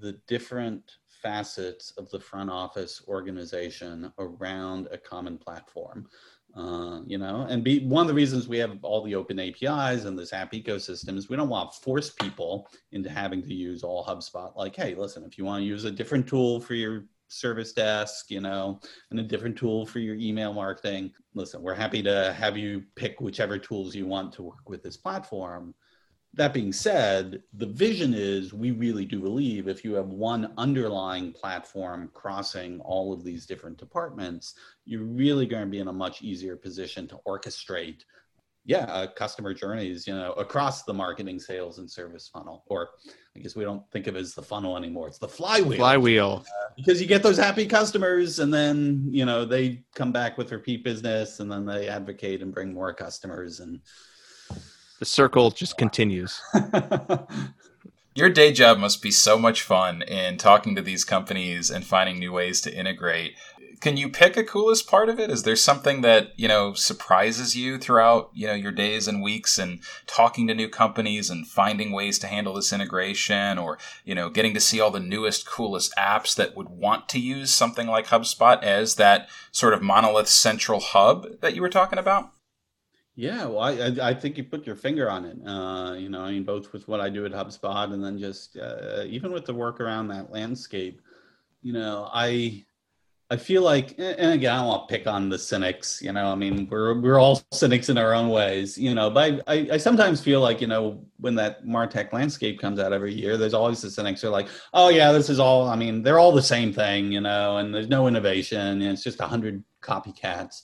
[SPEAKER 3] the different facets of the front office organization around a common platform. Uh, you know, and be one of the reasons we have all the open APIs and this app ecosystem is we don't want to force people into having to use all HubSpot. Like, hey, listen, if you want to use a different tool for your service desk, you know, and a different tool for your email marketing. Listen, we're happy to have you pick whichever tools you want to work with this platform. That being said, the vision is we really do believe if you have one underlying platform crossing all of these different departments, you're really going to be in a much easier position to orchestrate yeah, uh, customer journeys, you know, across the marketing, sales, and service funnel. Or I guess we don't think of it as the funnel anymore. It's the flywheel.
[SPEAKER 2] Flywheel.
[SPEAKER 3] Uh, because you get those happy customers, and then you know they come back with repeat business, and then they advocate and bring more customers, and
[SPEAKER 2] the circle just continues. [laughs]
[SPEAKER 1] Your day job must be so much fun in talking to these companies and finding new ways to integrate can you pick a coolest part of it? Is there something that, you know, surprises you throughout, you know, your days and weeks and talking to new companies and finding ways to handle this integration or, you know, getting to see all the newest, coolest apps that would want to use something like HubSpot as that sort of monolith central hub that you were talking about?
[SPEAKER 3] Yeah, well, I, I think you put your finger on it. Uh, you know, I mean, both with what I do at HubSpot and then just uh, even with the work around that landscape. You know, I I feel like, and again, I don't want to pick on the cynics. You know, I mean, we're we're all [laughs] cynics in our own ways. You know, but I, I, I sometimes feel like you know when that Martech landscape comes out every year, there's always the cynics who are like, oh yeah, this is all. I mean, they're all the same thing. You know, and there's no innovation. And it's just a hundred copycats.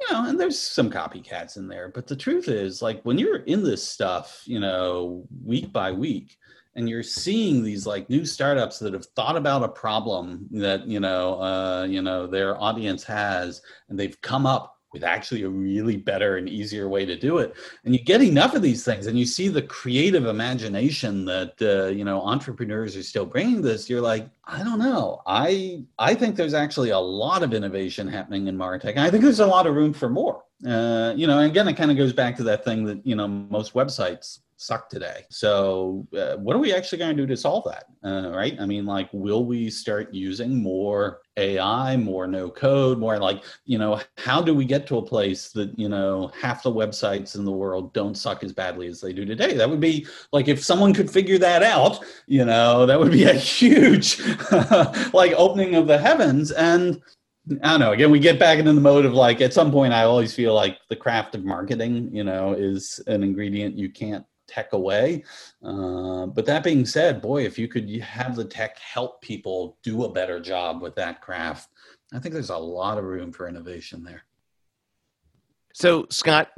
[SPEAKER 3] You know, and there's some copycats in there. But the truth is, like when you're in this stuff, you know, week by week and you're seeing these like new startups that have thought about a problem that you know uh, you know their audience has and they've come up with actually a really better and easier way to do it. And you get enough of these things and you see the creative imagination that uh, you know entrepreneurs are still bringing this you're like i don't know. I i think there's actually a lot of innovation happening in martech. And i think there's a lot of room for more. Uh, you know, again, it kind of goes back to that thing that you know most websites suck today. So, uh, what are we actually going to do to solve that? Uh, right? I mean, like, will we start using more AI, more no code, more like, you know, how do we get to a place that, you know, half the websites in the world don't suck as badly as they do today? That would be like if someone could figure that out, you know, that would be a huge, [laughs] like, opening of the heavens. And, I don't know. Again, we get back into the mode of like at some point, I always feel like the craft of marketing, you know, is an ingredient you can't tech away. Uh, but that being said, boy, if you could have the tech help people do a better job with that craft, I think there's a lot of room for innovation there.
[SPEAKER 2] So, Scott,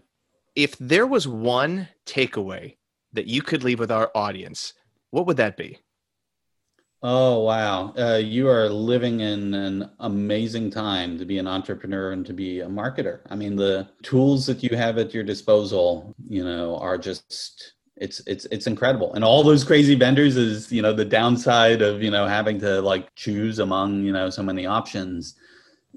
[SPEAKER 2] if there was one takeaway that you could leave with our audience, what would that be?
[SPEAKER 3] Oh, wow. Uh, you are living in an amazing time to be an entrepreneur and to be a marketer. I mean, the tools that you have at your disposal, you know, are just it's it's it's incredible. And all those crazy vendors is you know the downside of you know having to like choose among you know so many options.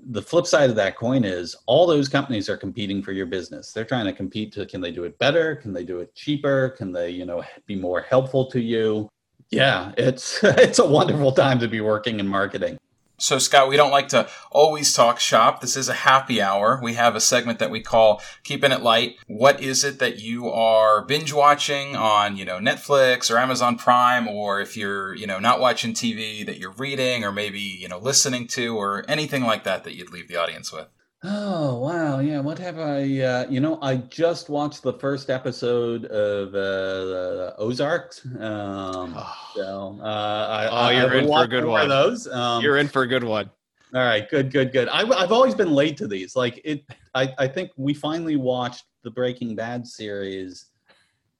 [SPEAKER 3] The flip side of that coin is all those companies are competing for your business. They're trying to compete to can they do it better? Can they do it cheaper? Can they you know be more helpful to you? Yeah it's [laughs] it's a wonderful time to be working in marketing
[SPEAKER 1] so, Scott, we don't like to always talk shop. This is a happy hour. We have a segment that we call Keeping It Light. What is it that you are binge watching on, you know, Netflix or Amazon Prime, or if you're, you know, not watching TV that you're reading or maybe, you know, listening to or anything like that that you'd leave the audience with?
[SPEAKER 3] Oh wow, yeah. What have I? Uh, you know, I just watched the first episode of uh, Ozarks. Um, oh. [sighs] So uh, I,
[SPEAKER 2] oh, you're I in for a good one.
[SPEAKER 3] Of those. Um,
[SPEAKER 2] you're in for a good one.
[SPEAKER 3] All right, good, good, good. I, have always been late to these. Like it, I, I think we finally watched the Breaking Bad series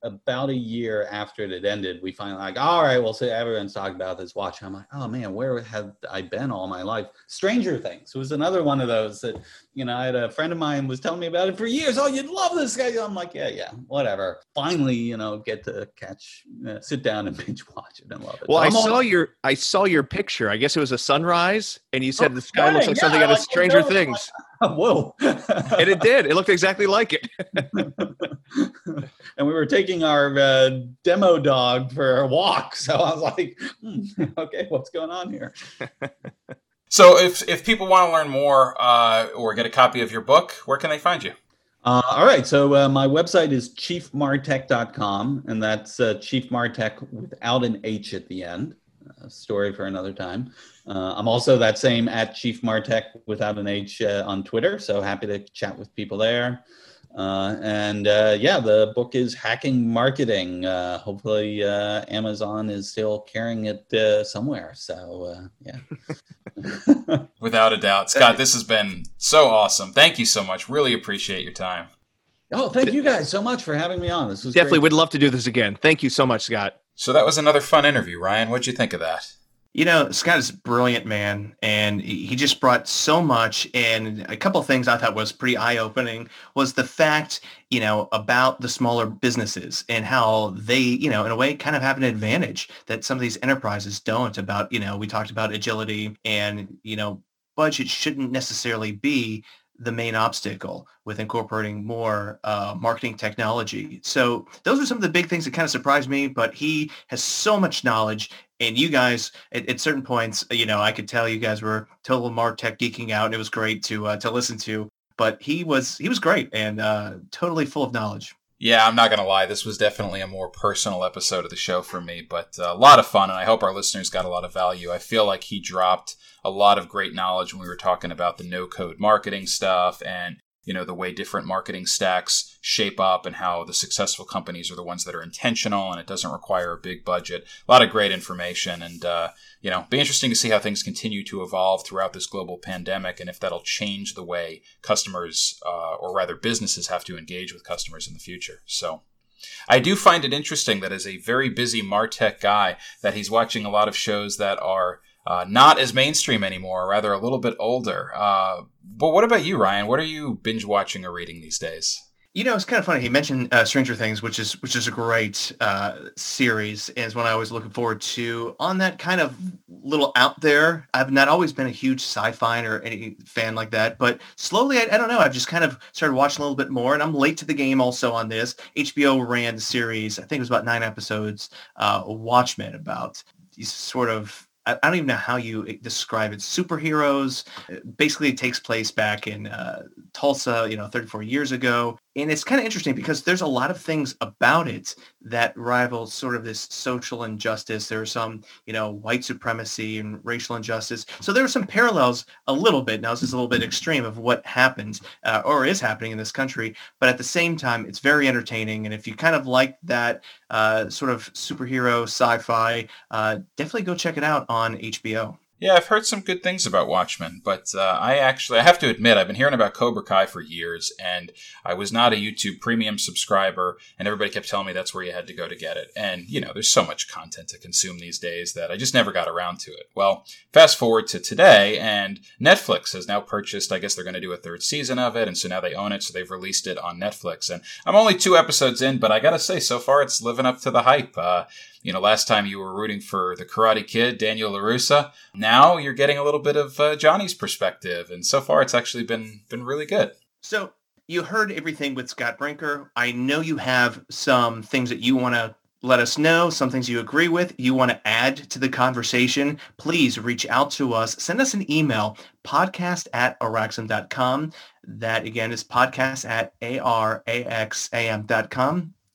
[SPEAKER 3] about a year after it had ended, we finally like, all right, well, so everyone's talking about this watch. I'm like, oh man, where have I been all my life? Stranger Things was another one of those that, you know, I had a friend of mine was telling me about it for years. Oh, you'd love this guy. I'm like, yeah, yeah, whatever. Finally, you know, get to catch, uh, sit down and [laughs] binge watch it and love it.
[SPEAKER 2] Well, I saw your, I saw your picture. I guess it was a sunrise, and you said oh, the sky looks like yeah, something out of Stranger Things. [laughs]
[SPEAKER 3] Whoa!
[SPEAKER 2] and it did. It looked exactly like it. [laughs]
[SPEAKER 3] and we were taking our uh, demo dog for a walk. So I was like, hmm, [laughs] okay, what's going on here?
[SPEAKER 1] so if if people want to learn more uh, or get a copy of your book, where can they find you?
[SPEAKER 3] Uh, all right. So uh, my website is chiefmartech.com, and that's uh, Chief Martech without an H at the end. A story for another time. Uh, I'm also that same at Chief Martech without an H uh, on Twitter. So happy to chat with people there. Uh, and uh, yeah, the book is Hacking Marketing. Uh, hopefully, uh, Amazon is still carrying it uh, somewhere. So uh,
[SPEAKER 1] yeah. [laughs] Without a doubt. Scott, this has been so awesome. Thank you so much. Really appreciate your time.
[SPEAKER 3] Oh, thank you guys so much for having me on. This was
[SPEAKER 2] definitely
[SPEAKER 3] great.
[SPEAKER 2] would love to do this again. Thank you so much, Scott.
[SPEAKER 1] So that was another fun interview, Ryan. What'd you think of that?
[SPEAKER 4] You know, Scott is a brilliant, man, and he just brought so much. And a couple things I thought was pretty eye-opening was the fact, you know, about the smaller businesses and how they, you know, in a way, kind of have an advantage that some of these enterprises don't. About, you know, we talked about agility, and you know, budget shouldn't necessarily be the main obstacle with incorporating more uh, marketing technology. So those are some of the big things that kind of surprised me. But he has so much knowledge, and you guys at, at certain points, you know, I could tell you guys were total Martech geeking out, and it was great to uh, to listen to. But he was he was great and uh, totally full of knowledge.
[SPEAKER 1] Yeah, I'm not to lie. This was definitely a more personal episode of the show for me, but uh, a lot of fun, and I hope our listeners got a lot of value. I feel like he dropped a lot of great knowledge when we were talking about the no code marketing stuff and you know the way different marketing stacks shape up and how the successful companies are the ones that are intentional and it doesn't require a big budget. A lot of great information and uh, you know be interesting to see how things continue to evolve throughout this global pandemic and if that'll change the way customers uh, or rather businesses have to engage with customers in the future. So I do find it interesting that as a very busy Martech guy, that he's watching a lot of shows that are uh, not as mainstream anymore, rather a little bit older. Uh, but what about you, Ryan? What are you binge watching or reading these days?
[SPEAKER 2] You know, it's kind of funny. He mentioned uh, Stranger Things, which is which is a great uh, series, and is one I was looking forward to. On that kind of little out there, I've not always been a huge sci-fi or any fan like that, but slowly, I, I don't know. I've just kind of started watching a little bit more, and I'm late to the game also on this. HBO ran the series. I think it was about nine episodes. Uh, Watchmen about these sort of I don't even know how you eh, describe it. Superheroes. Basically, it takes place back in uh, Tulsa, you know, 34 years ago and it's kind of interesting because there's a lot of things about it that rival sort of this social injustice. There are some, you know, white supremacy and racial injustice. So there are some parallels a little bit. Now this is a little bit extreme of what happens uh, or is happening in this country, but at the same time, it's very entertaining. And if you kind of like that uh, sort of superhero sci-fi, uh, definitely go check it out on HBO.
[SPEAKER 1] Yeah, I've heard some good things about Watchmen, but uh, I actually, I have to admit, I've been hearing about Cobra Kai for years, and I was not a YouTube Premium subscriber, and everybody kept telling me that's where you had to go to get it. And, you know, there's so much content to consume these days that I just never got around to it. Well, fast forward to today, and Netflix has now purchased, I guess they're going to do a third season of it, and so now they own it, so they've released it on Netflix. And I'm only two episodes in, but I gotta say, so far it's living up to the hype. Uh, you know, last time you were rooting for the Karate Kid, Daniel LaRusso. Now you're getting a little bit of uh, Johnny's perspective, and so far it's actually been been really good.
[SPEAKER 2] So you heard everything with Scott Brinker. I know you have some things that you want to let us know, some things you agree with, you want to add to the conversation, please reach out to us. Send us an email, podcast at araxam.com. That again is podcast at A-R-A-X-A-M.com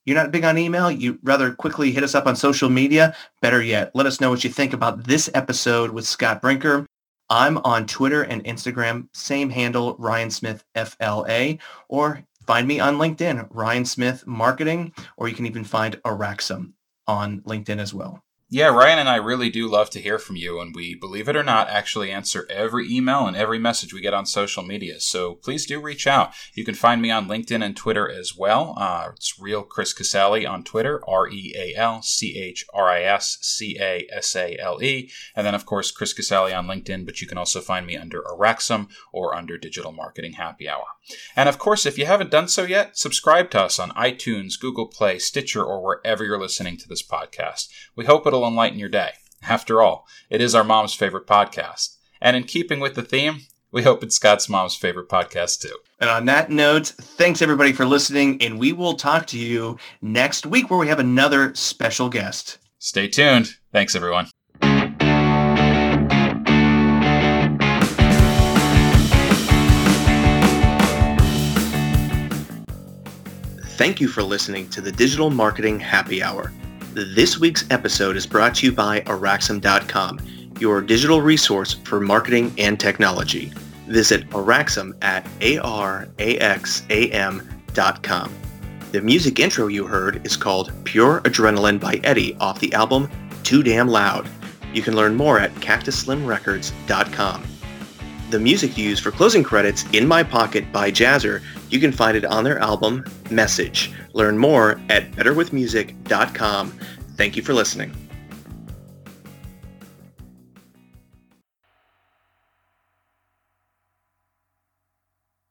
[SPEAKER 2] you're not big on email, you rather quickly hit us up on social media. Better yet, let us know what you think about this episode with Scott Brinker. I'm on Twitter and Instagram, same handle, Ryan Smith FLA, or find me on LinkedIn, Ryan Smith Marketing, or you can even find Araxam on LinkedIn as well.
[SPEAKER 1] Yeah, Ryan and I really do love to hear from you, and we, believe it or not, actually answer every email and every message we get on social media. So please do reach out. You can find me on LinkedIn and Twitter as well. Uh, it's Real Chris Casale on Twitter, R E A L C H R I S C A S A L E. And then, of course, Chris Casale on LinkedIn, but you can also find me under Araxam or under Digital Marketing Happy Hour. And of course, if you haven't done so yet, subscribe to us on iTunes, Google Play, Stitcher, or wherever you're listening to this podcast. We hope it'll will enlighten your day. After all, it is our mom's favorite podcast. And in keeping with the theme, we hope it's Scott's mom's favorite podcast too.
[SPEAKER 2] And on that note, thanks everybody for listening, and we will talk to you next week where we have another special guest.
[SPEAKER 1] Stay tuned. Thanks, everyone.
[SPEAKER 2] Thank you for listening to the Digital Marketing Happy Hour. This week's episode is brought to you by Araxam.com, your digital resource for marketing and technology. Visit Araxam at A-R-A-X-A-M.com. The music intro you heard is called Pure Adrenaline by Eddie off the album Too Damn Loud. You can learn more at cactusslimrecords.com. The music used for closing credits, In My Pocket by Jazzer, you can find it on their album, Message. Learn more at betterwithmusic.com. Thank you for listening.